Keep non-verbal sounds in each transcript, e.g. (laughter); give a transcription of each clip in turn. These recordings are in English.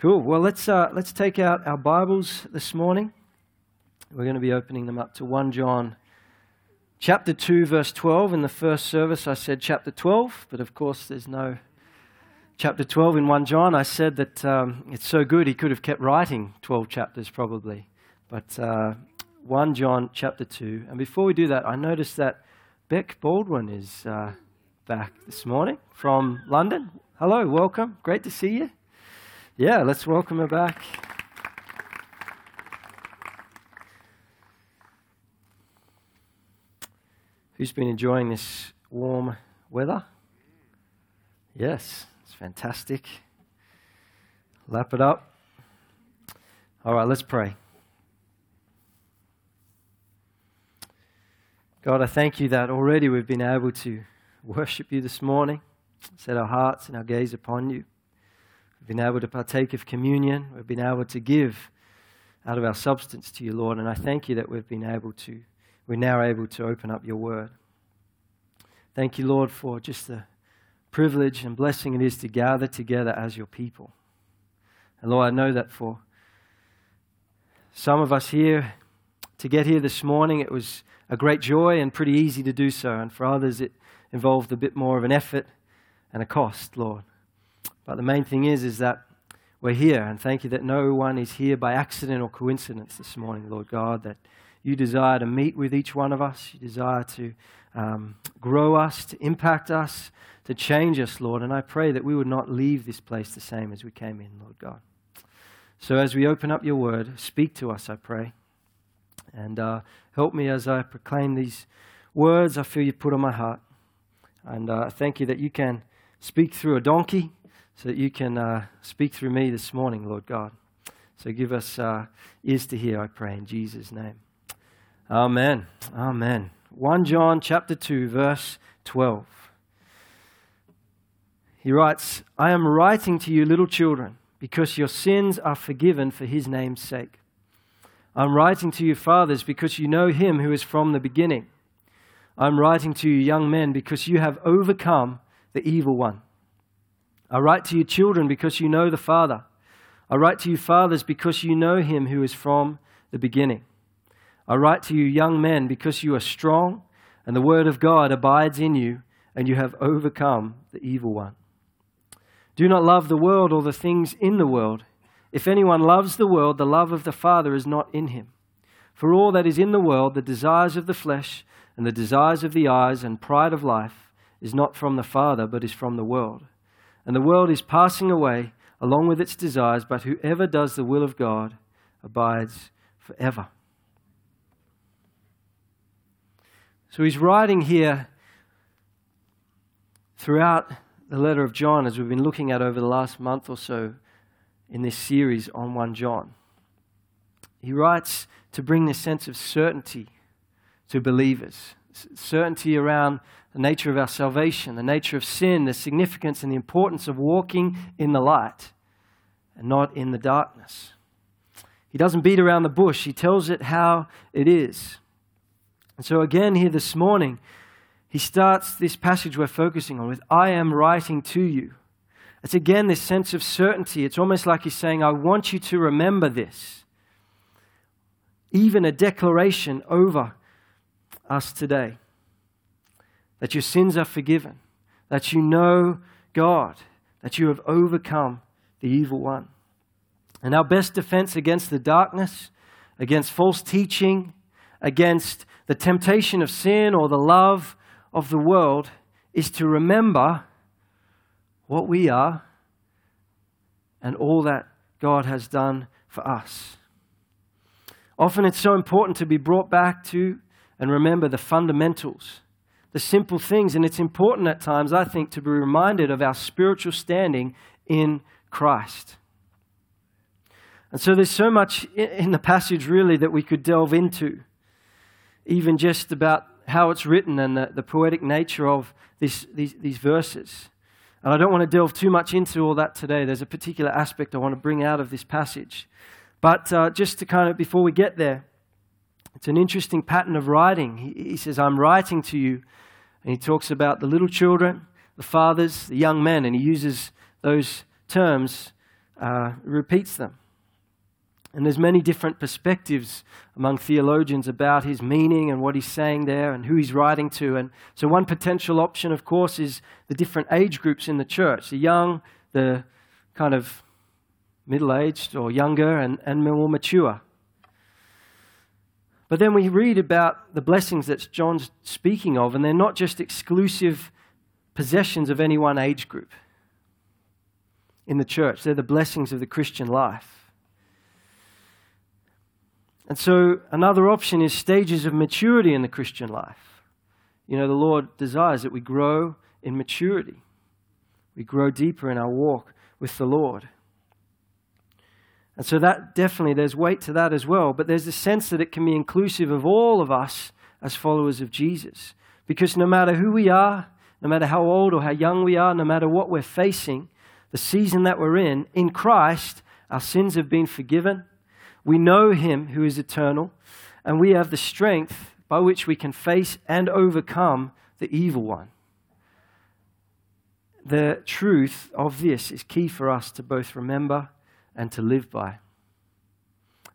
Cool. Well, let's, uh, let's take out our Bibles this morning. We're going to be opening them up to 1 John chapter 2, verse 12. In the first service, I said chapter 12, but of course, there's no chapter 12 in 1 John. I said that um, it's so good he could have kept writing 12 chapters probably. But uh, 1 John chapter 2. And before we do that, I noticed that Beck Baldwin is uh, back this morning from London. Hello, welcome. Great to see you. Yeah, let's welcome her back. Who's been enjoying this warm weather? Yes, it's fantastic. Lap it up. All right, let's pray. God, I thank you that already we've been able to worship you this morning, set our hearts and our gaze upon you. Been able to partake of communion. We've been able to give out of our substance to you, Lord. And I thank you that we've been able to, we're now able to open up your word. Thank you, Lord, for just the privilege and blessing it is to gather together as your people. And Lord, I know that for some of us here, to get here this morning, it was a great joy and pretty easy to do so. And for others, it involved a bit more of an effort and a cost, Lord. But the main thing is, is that we're here, and thank you that no one is here by accident or coincidence this morning, Lord God, that you desire to meet with each one of us. You desire to um, grow us, to impact us, to change us, Lord. And I pray that we would not leave this place the same as we came in, Lord God. So as we open up your word, speak to us, I pray. And uh, help me as I proclaim these words I feel you put on my heart. And uh, thank you that you can speak through a donkey so that you can uh, speak through me this morning, Lord God. So give us uh, ears to hear, I pray, in Jesus' name. Amen. Amen. 1 John chapter 2, verse 12. He writes, I am writing to you, little children, because your sins are forgiven for his name's sake. I'm writing to you, fathers, because you know him who is from the beginning. I'm writing to you, young men, because you have overcome the evil one. I write to you, children, because you know the Father. I write to you, fathers, because you know him who is from the beginning. I write to you, young men, because you are strong, and the word of God abides in you, and you have overcome the evil one. Do not love the world or the things in the world. If anyone loves the world, the love of the Father is not in him. For all that is in the world, the desires of the flesh, and the desires of the eyes, and pride of life, is not from the Father, but is from the world. And the world is passing away along with its desires, but whoever does the will of God abides forever. So he's writing here throughout the letter of John, as we've been looking at over the last month or so in this series on 1 John. He writes to bring this sense of certainty to believers, certainty around the nature of our salvation, the nature of sin, the significance and the importance of walking in the light and not in the darkness. He doesn't beat around the bush, he tells it how it is. And so, again, here this morning, he starts this passage we're focusing on with, I am writing to you. It's again this sense of certainty. It's almost like he's saying, I want you to remember this. Even a declaration over us today that your sins are forgiven, that you know God, that you have overcome the evil one. And our best defense against the darkness, against false teaching, against the temptation of sin or the love of the world is to remember what we are and all that God has done for us. Often it's so important to be brought back to and remember the fundamentals the simple things. And it's important at times, I think, to be reminded of our spiritual standing in Christ. And so there's so much in the passage, really, that we could delve into, even just about how it's written and the, the poetic nature of this, these, these verses. And I don't want to delve too much into all that today. There's a particular aspect I want to bring out of this passage. But uh, just to kind of, before we get there, it's an interesting pattern of writing. He, he says, I'm writing to you and he talks about the little children, the fathers, the young men, and he uses those terms uh, repeats them. And there's many different perspectives among theologians about his meaning and what he's saying there and who he's writing to. And so one potential option, of course, is the different age groups in the church, the young, the kind of middle-aged or younger and, and more mature. But then we read about the blessings that John's speaking of, and they're not just exclusive possessions of any one age group in the church, they're the blessings of the Christian life. And so, another option is stages of maturity in the Christian life. You know, the Lord desires that we grow in maturity, we grow deeper in our walk with the Lord. And so that definitely, there's weight to that as well. But there's a sense that it can be inclusive of all of us as followers of Jesus. Because no matter who we are, no matter how old or how young we are, no matter what we're facing, the season that we're in, in Christ, our sins have been forgiven. We know Him who is eternal, and we have the strength by which we can face and overcome the evil one. The truth of this is key for us to both remember and to live by.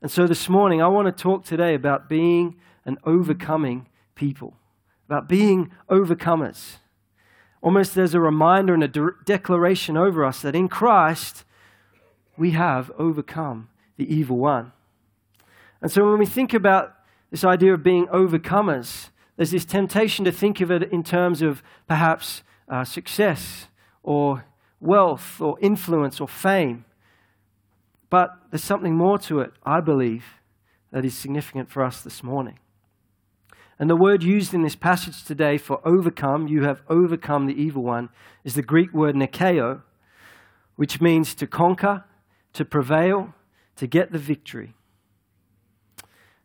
And so this morning, I want to talk today about being an overcoming people, about being overcomers. Almost there's a reminder and a de- declaration over us that in Christ we have overcome the evil one. And so when we think about this idea of being overcomers, there's this temptation to think of it in terms of perhaps uh, success or wealth or influence or fame. But there's something more to it, I believe, that is significant for us this morning. And the word used in this passage today for overcome, you have overcome the evil one, is the Greek word nikeo, which means to conquer, to prevail, to get the victory.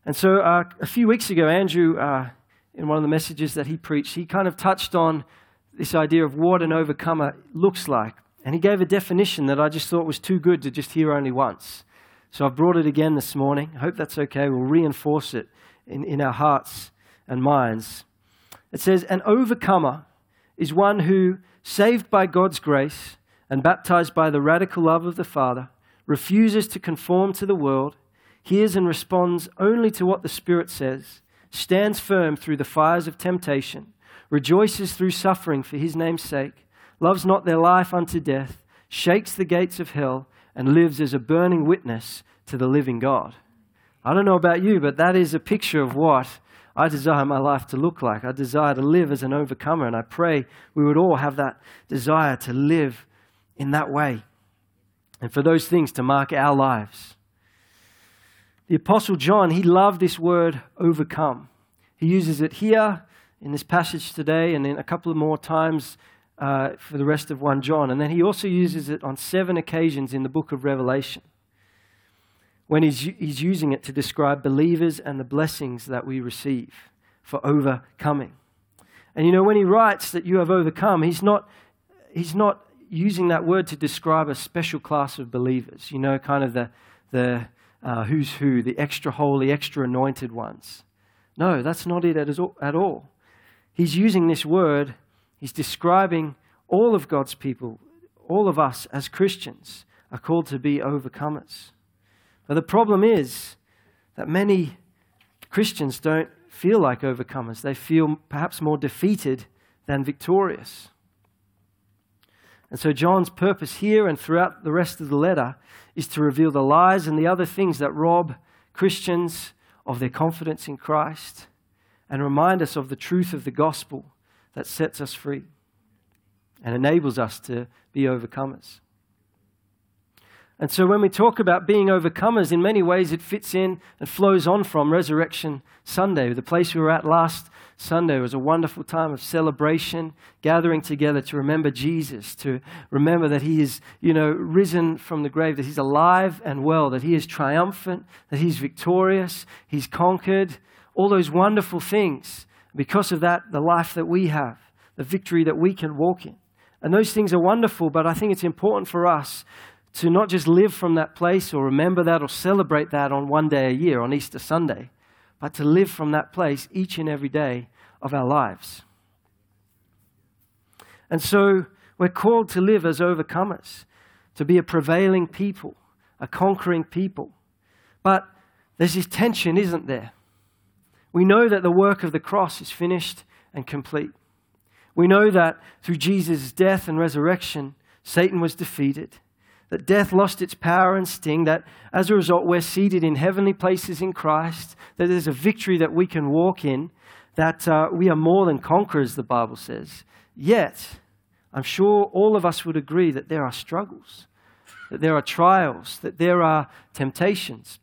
And so uh, a few weeks ago, Andrew, uh, in one of the messages that he preached, he kind of touched on this idea of what an overcomer looks like. And he gave a definition that I just thought was too good to just hear only once. So I've brought it again this morning. I hope that's okay. We'll reinforce it in, in our hearts and minds. It says, An overcomer is one who, saved by God's grace and baptized by the radical love of the Father, refuses to conform to the world, hears and responds only to what the Spirit says, stands firm through the fires of temptation, rejoices through suffering for his name's sake loves not their life unto death, shakes the gates of hell, and lives as a burning witness to the living God. I don't know about you, but that is a picture of what I desire my life to look like. I desire to live as an overcomer, and I pray we would all have that desire to live in that way and for those things to mark our lives. The Apostle John, he loved this word overcome. He uses it here in this passage today and in a couple of more times uh, for the rest of 1 John. And then he also uses it on seven occasions in the book of Revelation when he's, he's using it to describe believers and the blessings that we receive for overcoming. And you know, when he writes that you have overcome, he's not, he's not using that word to describe a special class of believers, you know, kind of the, the uh, who's who, the extra holy, extra anointed ones. No, that's not it at all. He's using this word He's describing all of God's people, all of us as Christians are called to be overcomers. But the problem is that many Christians don't feel like overcomers. They feel perhaps more defeated than victorious. And so, John's purpose here and throughout the rest of the letter is to reveal the lies and the other things that rob Christians of their confidence in Christ and remind us of the truth of the gospel that sets us free and enables us to be overcomers. And so, when we talk about being overcomers, in many ways it fits in and flows on from Resurrection Sunday. The place we were at last Sunday was a wonderful time of celebration, gathering together to remember Jesus, to remember that He is, you know, risen from the grave, that He's alive and well, that He is triumphant, that He's victorious, He's conquered, all those wonderful things. Because of that, the life that we have, the victory that we can walk in. And those things are wonderful, but I think it's important for us to not just live from that place or remember that or celebrate that on one day a year, on Easter Sunday, but to live from that place each and every day of our lives. And so we're called to live as overcomers, to be a prevailing people, a conquering people. But there's this tension, isn't there? We know that the work of the cross is finished and complete. We know that through Jesus' death and resurrection, Satan was defeated, that death lost its power and sting, that as a result, we're seated in heavenly places in Christ, that there's a victory that we can walk in, that uh, we are more than conquerors, the Bible says. Yet, I'm sure all of us would agree that there are struggles, that there are trials, that there are temptations,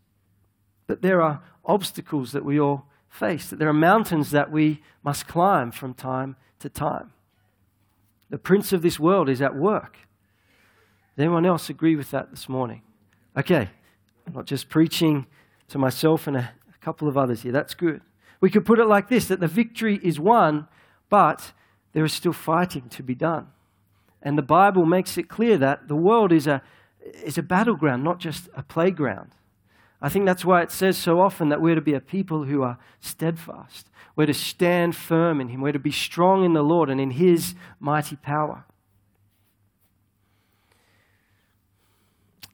that there are obstacles that we all face, that there are mountains that we must climb from time to time. The prince of this world is at work. Does anyone else agree with that this morning? Okay, I'm not just preaching to myself and a, a couple of others here. That's good. We could put it like this that the victory is won, but there is still fighting to be done. And the Bible makes it clear that the world is a, is a battleground, not just a playground. I think that's why it says so often that we're to be a people who are steadfast. We're to stand firm in Him. We're to be strong in the Lord and in His mighty power.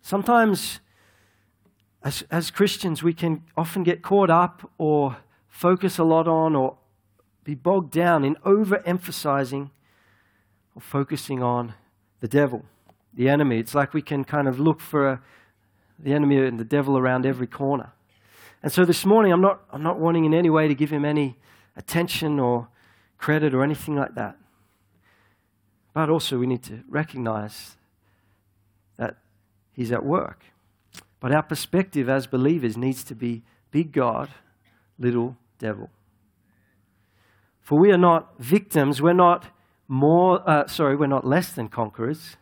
Sometimes, as, as Christians, we can often get caught up or focus a lot on or be bogged down in overemphasizing or focusing on the devil, the enemy. It's like we can kind of look for a, the enemy and the devil around every corner. And so this morning, I'm not, I'm not wanting in any way to give him any attention or credit or anything like that. But also, we need to recognize that he's at work. But our perspective as believers needs to be big God, little devil. For we are not victims, we're not more, uh, sorry, we're not less than conquerors.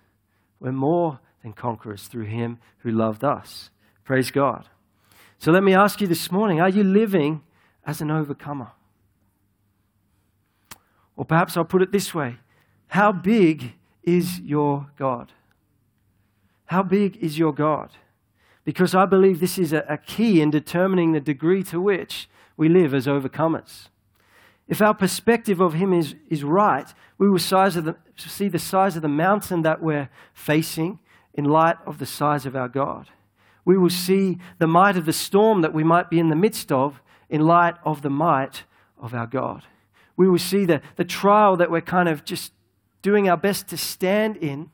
We're more than conquerors through him who loved us. Praise God. So let me ask you this morning are you living as an overcomer? Or perhaps I'll put it this way How big is your God? How big is your God? Because I believe this is a, a key in determining the degree to which we live as overcomers. If our perspective of Him is, is right, we will the, see the size of the mountain that we're facing in light of the size of our God. We will see the might of the storm that we might be in the midst of in light of the might of our God. We will see the, the trial that we're kind of just doing our best to stand in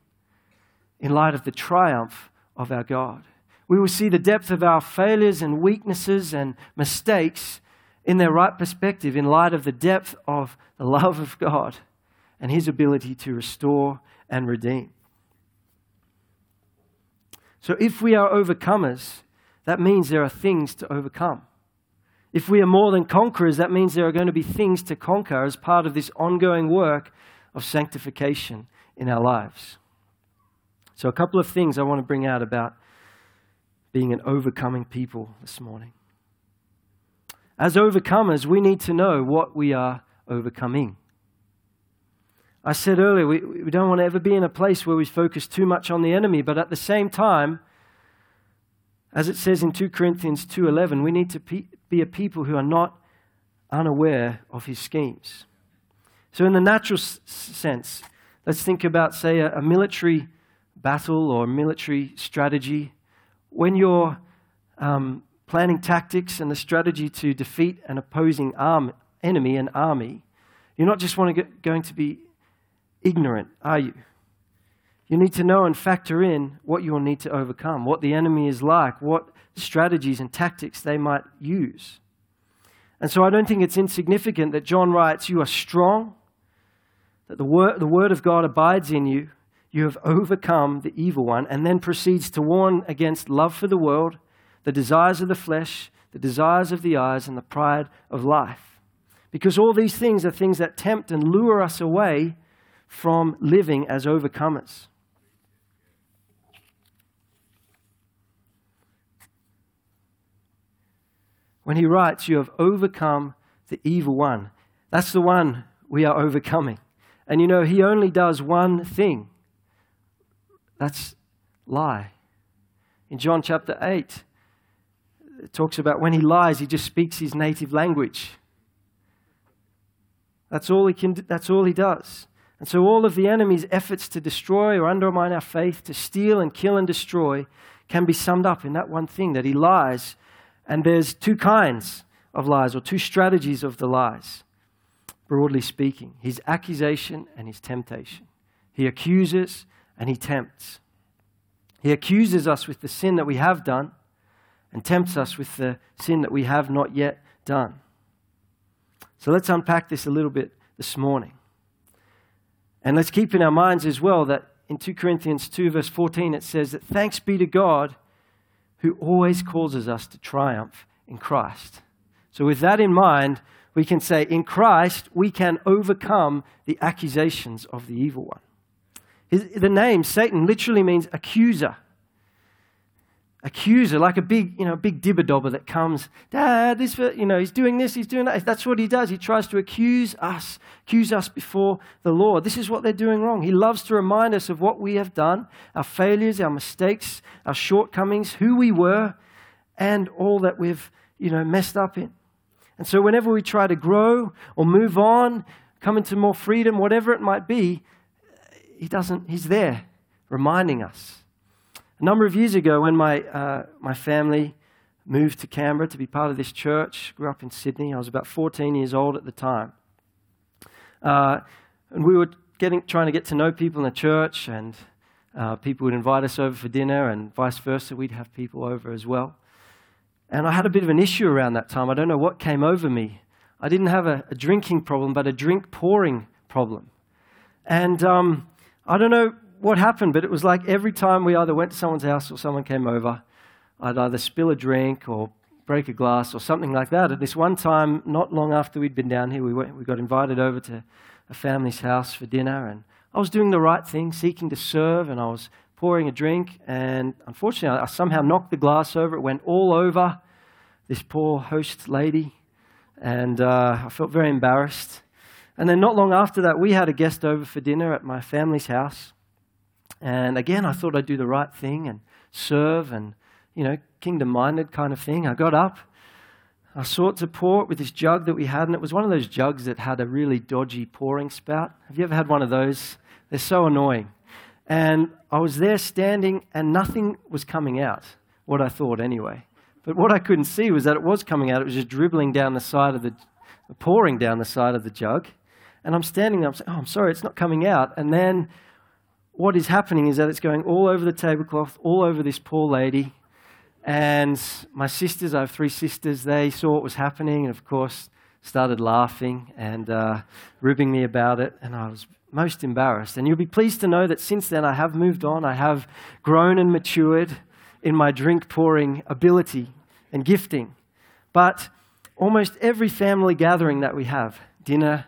in light of the triumph of our God. We will see the depth of our failures and weaknesses and mistakes in their right perspective in light of the depth of the love of God and His ability to restore and redeem. So, if we are overcomers, that means there are things to overcome. If we are more than conquerors, that means there are going to be things to conquer as part of this ongoing work of sanctification in our lives. So, a couple of things I want to bring out about being an overcoming people this morning. As overcomers, we need to know what we are overcoming. I said earlier, we, we don't want to ever be in a place where we focus too much on the enemy, but at the same time, as it says in 2 Corinthians 2:11, we need to be a people who are not unaware of his schemes. So in the natural s- sense, let's think about say a, a military battle or military strategy. When you're um, planning tactics and the strategy to defeat an opposing arm, enemy, an army, you're not just want to get, going to be ignorant, are you? You need to know and factor in what you will need to overcome, what the enemy is like, what strategies and tactics they might use. And so I don't think it's insignificant that John writes, You are strong, that the word, the word of God abides in you, you have overcome the evil one, and then proceeds to warn against love for the world the desires of the flesh, the desires of the eyes, and the pride of life. Because all these things are things that tempt and lure us away from living as overcomers. When he writes, You have overcome the evil one, that's the one we are overcoming. And you know, he only does one thing that's lie. In John chapter 8, it talks about when he lies, he just speaks his native language. That's all he can. That's all he does. And so all of the enemy's efforts to destroy or undermine our faith, to steal and kill and destroy, can be summed up in that one thing that he lies. And there's two kinds of lies, or two strategies of the lies, broadly speaking his accusation and his temptation. He accuses and he tempts. He accuses us with the sin that we have done and tempts us with the sin that we have not yet done. So let's unpack this a little bit this morning. And let's keep in our minds as well that in 2 Corinthians 2, verse 14, it says that thanks be to God who always causes us to triumph in Christ. So, with that in mind, we can say, in Christ, we can overcome the accusations of the evil one. His, the name Satan literally means accuser accuser, like a big, you know, big dibber dobber that comes, Dad, this, you know, he's doing this, he's doing that. That's what he does. He tries to accuse us, accuse us before the Lord. This is what they're doing wrong. He loves to remind us of what we have done, our failures, our mistakes, our shortcomings, who we were, and all that we've, you know, messed up in. And so whenever we try to grow or move on, come into more freedom, whatever it might be, he doesn't, he's there reminding us. A number of years ago, when my, uh, my family moved to Canberra to be part of this church, grew up in Sydney, I was about 14 years old at the time. Uh, and we were getting, trying to get to know people in the church, and uh, people would invite us over for dinner, and vice versa, we'd have people over as well. And I had a bit of an issue around that time. I don't know what came over me. I didn't have a, a drinking problem, but a drink pouring problem. And um, I don't know what happened, but it was like every time we either went to someone's house or someone came over, I'd either spill a drink or break a glass or something like that. At this one time, not long after we'd been down here, we, went, we got invited over to a family's house for dinner, and I was doing the right thing, seeking to serve, and I was pouring a drink, and unfortunately, I somehow knocked the glass over. It went all over this poor host lady, and uh, I felt very embarrassed. And then, not long after that, we had a guest over for dinner at my family's house. And again, I thought I'd do the right thing and serve and, you know, kingdom minded kind of thing. I got up. I sought to pour it with this jug that we had, and it was one of those jugs that had a really dodgy pouring spout. Have you ever had one of those? They're so annoying. And I was there standing, and nothing was coming out, what I thought anyway. But what I couldn't see was that it was coming out. It was just dribbling down the side of the, pouring down the side of the jug. And I'm standing there, I'm saying, oh, I'm sorry, it's not coming out. And then what is happening is that it's going all over the tablecloth, all over this poor lady. And my sisters, I have three sisters, they saw what was happening and, of course, started laughing and uh, ribbing me about it. And I was most embarrassed. And you'll be pleased to know that since then I have moved on. I have grown and matured in my drink pouring ability and gifting. But almost every family gathering that we have, dinner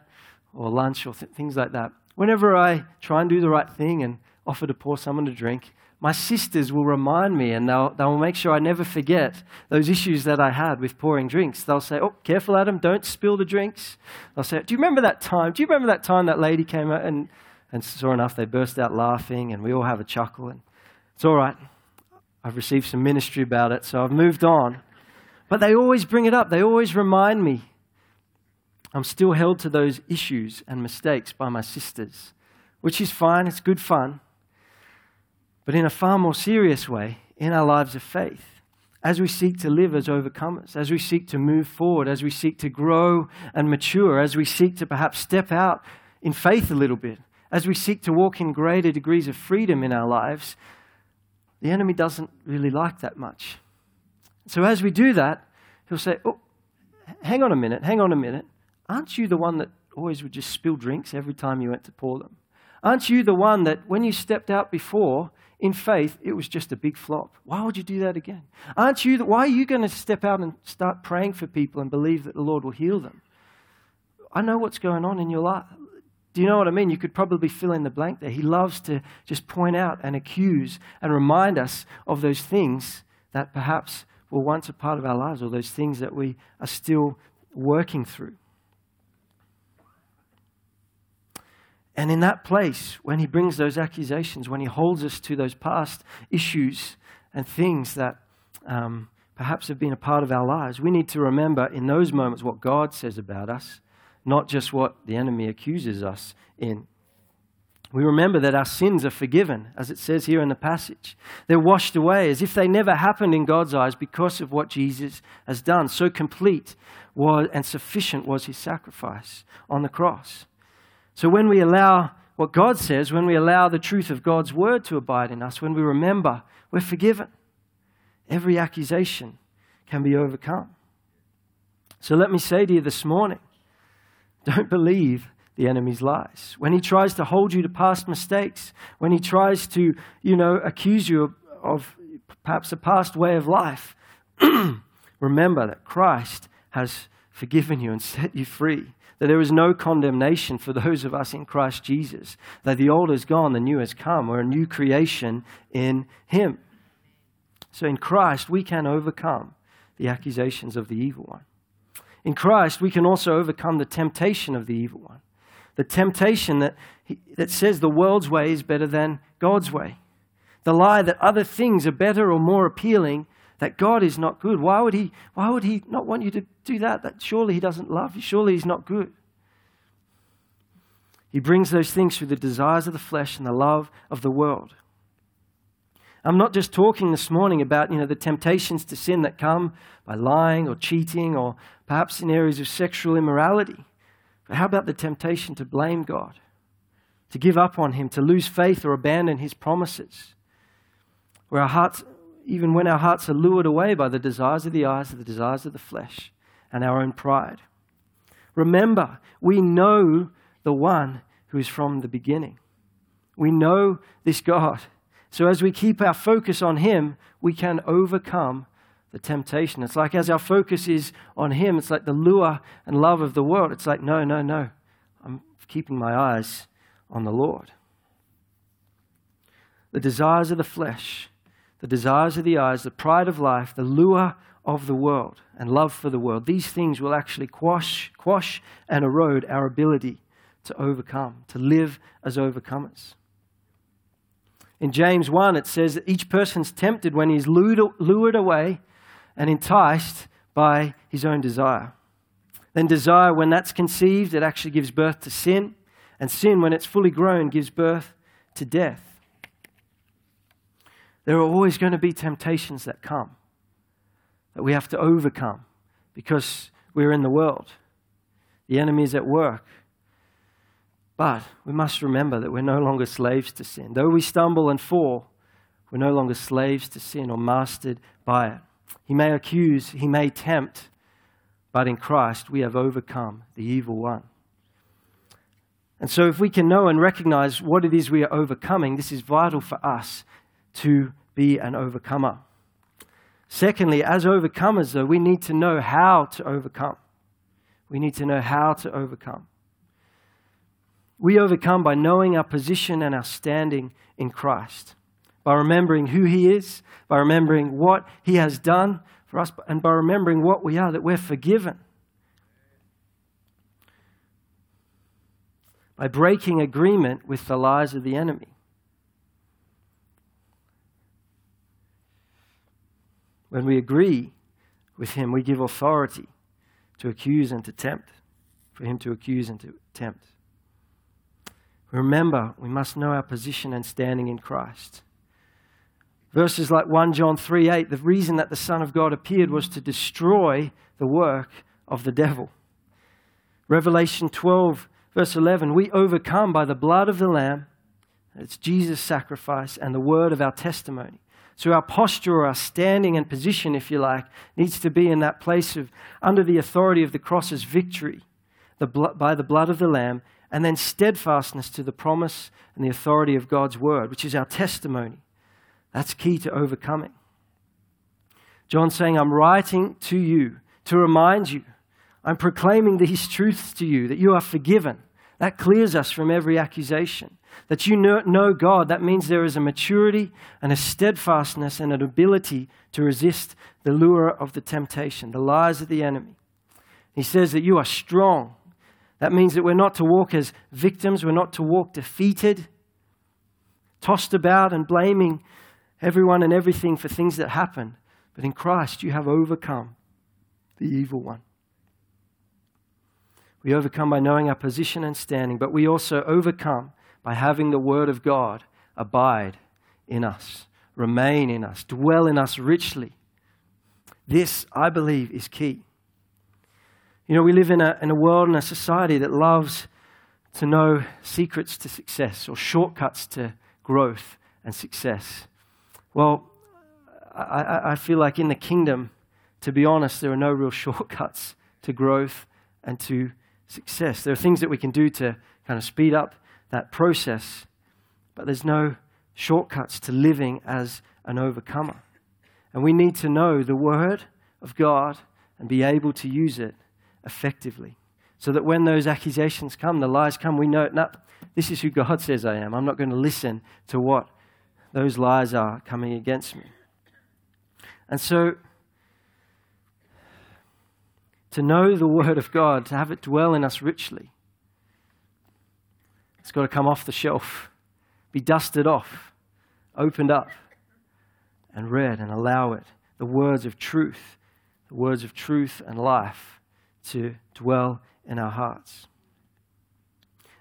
or lunch or th- things like that, whenever I try and do the right thing and offer to pour someone a drink, my sisters will remind me and they'll, they'll make sure I never forget those issues that I had with pouring drinks. They'll say, Oh, careful, Adam, don't spill the drinks. They'll say, Do you remember that time? Do you remember that time that lady came out? And, and sure enough, they burst out laughing and we all have a chuckle. And it's all right. I've received some ministry about it, so I've moved on. But they always bring it up, they always remind me I'm still held to those issues and mistakes by my sisters, which is fine, it's good fun. But in a far more serious way, in our lives of faith, as we seek to live as overcomers, as we seek to move forward, as we seek to grow and mature, as we seek to perhaps step out in faith a little bit, as we seek to walk in greater degrees of freedom in our lives, the enemy doesn't really like that much. So as we do that, he'll say, Oh, hang on a minute, hang on a minute. Aren't you the one that always would just spill drinks every time you went to pour them? Aren't you the one that when you stepped out before in faith, it was just a big flop? Why would you do that again? Aren't you, why are you going to step out and start praying for people and believe that the Lord will heal them? I know what's going on in your life. Do you know what I mean? You could probably fill in the blank there. He loves to just point out and accuse and remind us of those things that perhaps were once a part of our lives or those things that we are still working through. And in that place, when he brings those accusations, when he holds us to those past issues and things that um, perhaps have been a part of our lives, we need to remember in those moments what God says about us, not just what the enemy accuses us in. we remember that our sins are forgiven, as it says here in the passage. They're washed away as if they never happened in God's eyes because of what Jesus has done. So complete was, and sufficient was his sacrifice on the cross. So when we allow what God says, when we allow the truth of God's word to abide in us, when we remember, we're forgiven. Every accusation can be overcome. So let me say to you this morning don't believe the enemy's lies. When he tries to hold you to past mistakes, when he tries to, you know, accuse you of, of perhaps a past way of life, (clears throat) remember that Christ has forgiven you and set you free. That there is no condemnation for those of us in Christ Jesus. That the old is gone, the new has come. We're a new creation in Him. So in Christ, we can overcome the accusations of the evil one. In Christ, we can also overcome the temptation of the evil one the temptation that, he, that says the world's way is better than God's way, the lie that other things are better or more appealing, that God is not good. Why would he, why would he not want you to do that? That surely he doesn't love you, surely he's not good. He brings those things through the desires of the flesh and the love of the world. I'm not just talking this morning about you know, the temptations to sin that come by lying or cheating or perhaps in areas of sexual immorality. But how about the temptation to blame God, to give up on Him, to lose faith or abandon His promises? Where our hearts, even when our hearts are lured away by the desires of the eyes, the desires of the flesh, and our own pride. Remember, we know the one who is from the beginning. We know this God. So as we keep our focus on Him, we can overcome the temptation. It's like as our focus is on Him, it's like the lure and love of the world. It's like, no, no, no. I'm keeping my eyes on the Lord. The desires of the flesh, the desires of the eyes, the pride of life, the lure of the world, and love for the world, these things will actually quash, quash and erode our ability to overcome, to live as overcomers. In James 1, it says that each person's tempted when he's lured away and enticed by his own desire. Then, desire, when that's conceived, it actually gives birth to sin. And sin, when it's fully grown, gives birth to death. There are always going to be temptations that come that we have to overcome because we're in the world. The enemy is at work. But we must remember that we're no longer slaves to sin. Though we stumble and fall, we're no longer slaves to sin or mastered by it. He may accuse, he may tempt, but in Christ we have overcome the evil one. And so, if we can know and recognize what it is we are overcoming, this is vital for us to be an overcomer. Secondly, as overcomers, though, we need to know how to overcome. We need to know how to overcome. We overcome by knowing our position and our standing in Christ by remembering who He is, by remembering what He has done for us, and by remembering what we are, that we're forgiven. By breaking agreement with the lies of the enemy. When we agree with Him, we give authority to accuse and to tempt, for Him to accuse and to tempt. Remember, we must know our position and standing in Christ. Verses like 1 John 3 8, the reason that the Son of God appeared was to destroy the work of the devil. Revelation 12, verse 11, we overcome by the blood of the Lamb, it's Jesus' sacrifice, and the word of our testimony. So our posture or our standing and position, if you like, needs to be in that place of under the authority of the cross's victory the by the blood of the Lamb, and then steadfastness to the promise and the authority of God's word, which is our testimony. That's key to overcoming. John's saying, I'm writing to you to remind you. I'm proclaiming these truths to you that you are forgiven. That clears us from every accusation. That you know God, that means there is a maturity and a steadfastness and an ability to resist the lure of the temptation, the lies of the enemy. He says that you are strong. That means that we're not to walk as victims, we're not to walk defeated, tossed about and blaming everyone and everything for things that happen. But in Christ, you have overcome the evil one. We overcome by knowing our position and standing, but we also overcome by having the Word of God abide in us, remain in us, dwell in us richly. This, I believe, is key. You know, we live in a, in a world and a society that loves to know secrets to success or shortcuts to growth and success. Well, I, I feel like in the kingdom, to be honest, there are no real (laughs) shortcuts to growth and to success. There are things that we can do to kind of speed up that process, but there's no shortcuts to living as an overcomer. And we need to know the Word of God and be able to use it effectively. So that when those accusations come, the lies come, we know, no, this is who God says I am. I'm not going to listen to what those lies are coming against me. And so, to know the Word of God, to have it dwell in us richly, it's got to come off the shelf, be dusted off, opened up, and read, and allow it, the words of truth, the words of truth and life, to dwell in our hearts.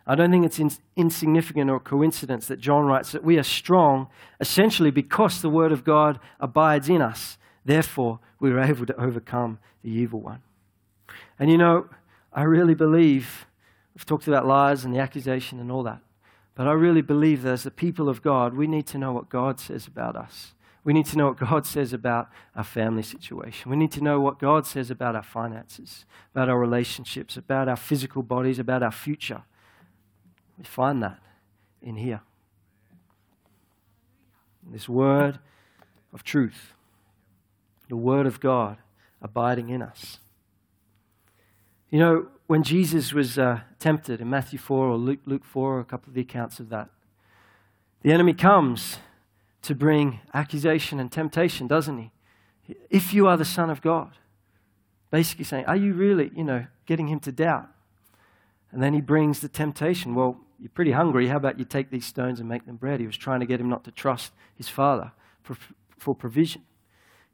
I don't think it's in, insignificant or coincidence that John writes that we are strong essentially because the Word of God abides in us. Therefore, we are able to overcome the evil one. And you know, I really believe, we've talked about lies and the accusation and all that, but I really believe that as the people of God, we need to know what God says about us. We need to know what God says about our family situation. We need to know what God says about our finances, about our relationships, about our physical bodies, about our future. We find that in here. This word of truth, the word of God abiding in us. You know, when Jesus was uh, tempted in Matthew 4 or Luke, Luke 4, or a couple of the accounts of that, the enemy comes to bring accusation and temptation, doesn't he? If you are the Son of God, basically saying, Are you really, you know, getting him to doubt? And then he brings the temptation. Well, you're pretty hungry. How about you take these stones and make them bread? He was trying to get him not to trust his father for, for provision.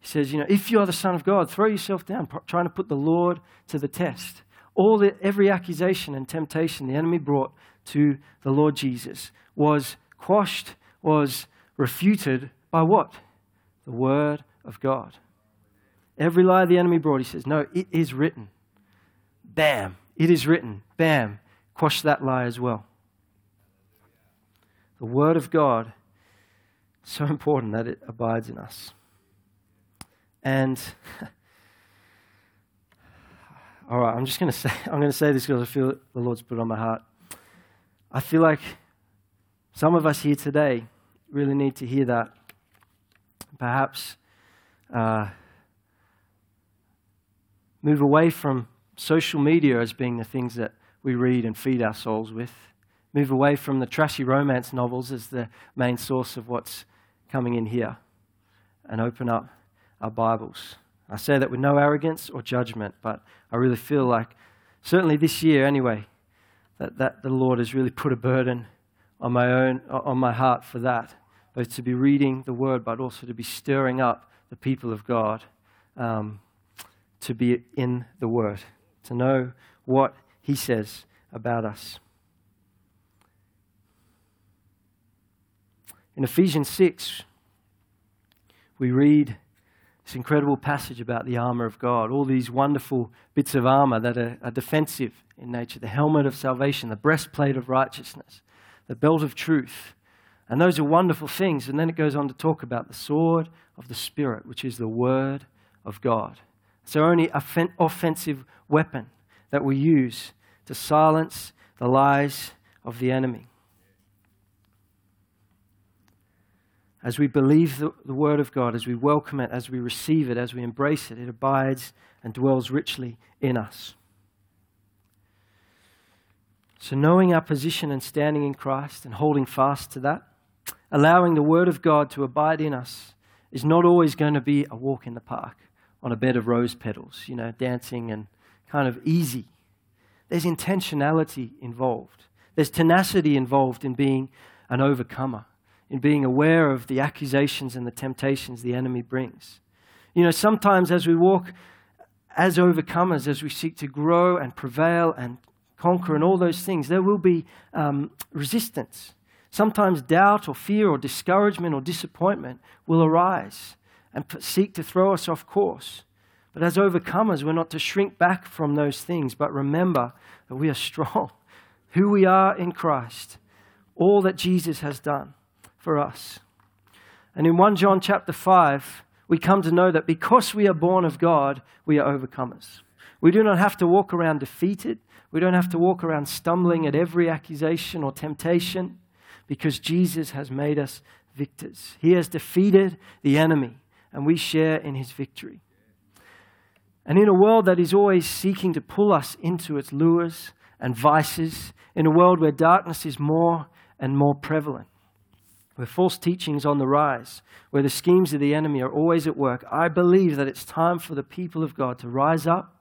He says, You know, if you are the Son of God, throw yourself down, trying to put the Lord to the test. All the, every accusation and temptation the enemy brought to the Lord Jesus was quashed, was refuted by what? The Word of God. Every lie the enemy brought, he says, No, it is written. Bam, it is written. Bam, quash that lie as well. The Word of God, so important that it abides in us. And (laughs) all right, I'm just going (laughs) to say I'm going to say this because I feel the Lord's put on my heart. I feel like some of us here today really need to hear that. Perhaps uh, move away from social media as being the things that we read and feed our souls with move away from the trashy romance novels as the main source of what's coming in here and open up our Bibles. I say that with no arrogance or judgment, but I really feel like, certainly this year anyway, that, that the Lord has really put a burden on my own, on my heart for that, both to be reading the Word, but also to be stirring up the people of God um, to be in the Word, to know what He says about us. In Ephesians 6, we read this incredible passage about the armor of God, all these wonderful bits of armor that are, are, defensive in nature the helmet of salvation, the breastplate of righteousness, the belt of truth. And those are wonderful things. And then it goes on to talk about the sword of the Spirit, which is the Word of God. It's our only offensive weapon that we use to silence the lies of the enemy. As we believe the, the, Word of God, as we welcome it, as we receive it, as we embrace it, it abides and dwells richly in us. So, knowing our position and standing in Christ and holding fast to that, allowing the Word of God to abide in us, is not always going to be a walk in the park on a bed of rose petals, you know, dancing and kind of easy. There's intentionality involved, there's tenacity involved in being an overcomer in being aware of the accusations and the temptations the enemy brings. You know, sometimes as we walk as overcomers, as we seek to grow and prevail and conquer and all those things, there will be um, resistance. Sometimes doubt or fear or discouragement or disappointment will arise and seek to throw us off course. But as overcomers, we're not to shrink back from those things, but remember that we are (laughs) strong, who we are in Christ, all that Jesus has done for us. And in 1 John chapter 5, we come to know that because we are born of God, we are overcomers. We do not have to walk around defeated. We don't have to walk around stumbling at every accusation or temptation because Jesus has made us victors. He has defeated the enemy, and we share in his victory. And in a world that is always seeking to pull us into its lures and vices, in a world where darkness is more and more prevalent, where false teaching is on the rise, where the schemes of the enemy are always at work, I believe that it's time for the people of God to rise up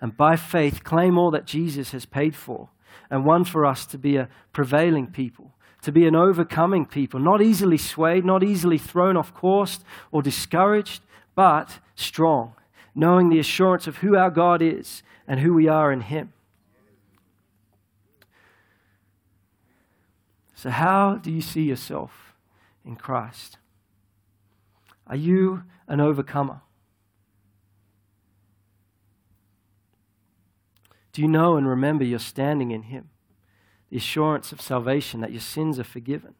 and by faith claim all that Jesus has paid for, and won for us to be a prevailing people, to be an overcoming people, not easily swayed, not easily thrown off course or discouraged, but strong knowing the assurance of who our God is and who we are in Him. So, how do you see yourself in Christ? Are you an overcomer? Do you know and remember you're standing in Him? The assurance of salvation that your sins are forgiven,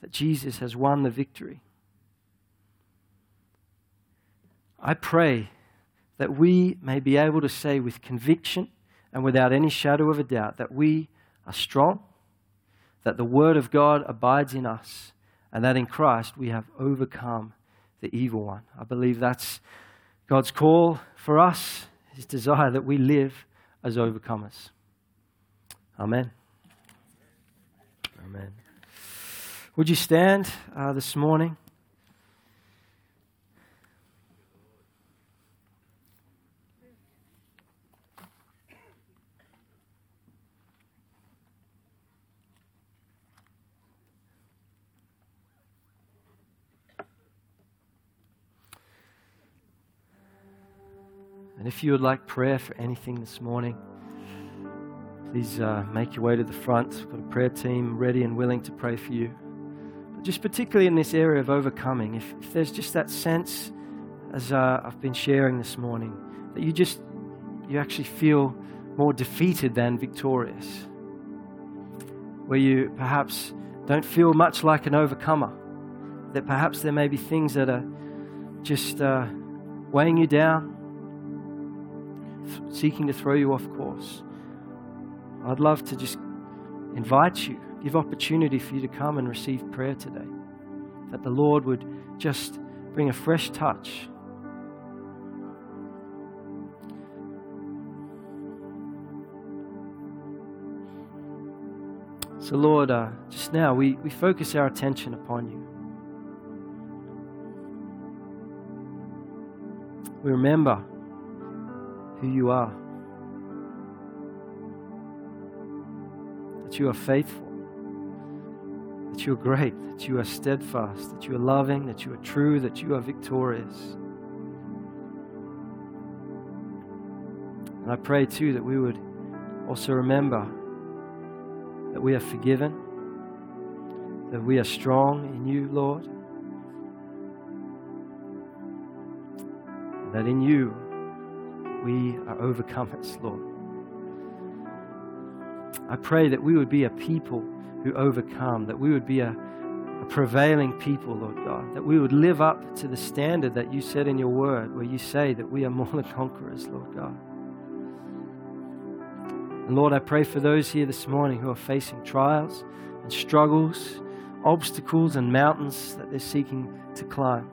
that Jesus has won the victory. I pray that we may be able to say with conviction and without any shadow of a doubt that we are strong, that the Word of God abides in us, and that in Christ we have overcome the evil one. I believe that's God's call for us, His desire that we live as overcomers. Amen. Amen. Would you stand uh, this morning? And if you would like prayer for anything this morning, please uh, make your way to the front. We've got a prayer team ready and willing to pray for you. But just particularly in this area of overcoming, if, if there's just that sense, as uh, I've been sharing this morning, that you just, you actually feel more defeated than victorious, where you perhaps don't feel much like an overcomer, that perhaps there may be things that are just uh, weighing you down, seeking to throw you off course. I'd love to just invite you, give opportunity for you to come and receive prayer today. That the Lord would just bring a fresh touch. So, Lord, uh, just now we, we focus our attention upon you. We remember who you are. That you are faithful, that you are great, that you are steadfast, that you are loving, that you are true, that you are victorious. And I pray too that we would also remember that we are forgiven, that we are strong in you, Lord, that in you we are overcomers, Lord. I pray that we would be a people who overcome, that we would be a, a prevailing people, Lord God, that we would live up to the standard that you said in your word, where you say that we are more than conquerors, Lord God. And Lord, I pray for those here this morning who are facing trials and struggles, obstacles and mountains that they're seeking to climb.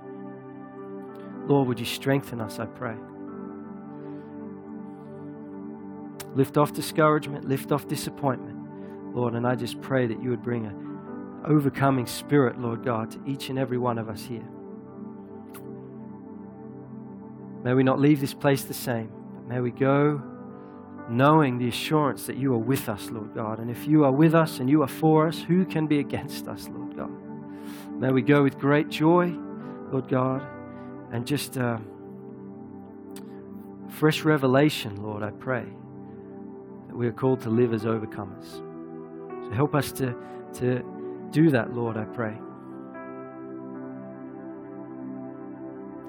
Lord, would you strengthen us, I pray. Lift off discouragement, lift off disappointment, Lord. And I just pray that you would bring an overcoming spirit, Lord God, to each and every one of us here. May we not leave this place the same, may we go knowing the assurance that you are with us, Lord God. And if you are with us and you are for us, who can be against us, Lord God? May we go with great joy, Lord God, and just uh, fresh revelation, Lord, I pray that we are called to live as overcomers. So help us to, to Do that, Lord, I pray.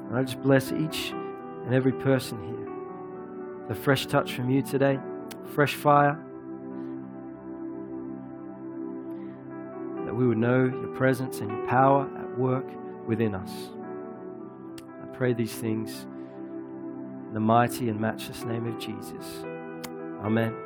And I just bless each and every person here. The fresh touch from you today, fresh fire. That we would know your presence and your power at work within us. I pray these things in the mighty and matchless name of Jesus. Amen.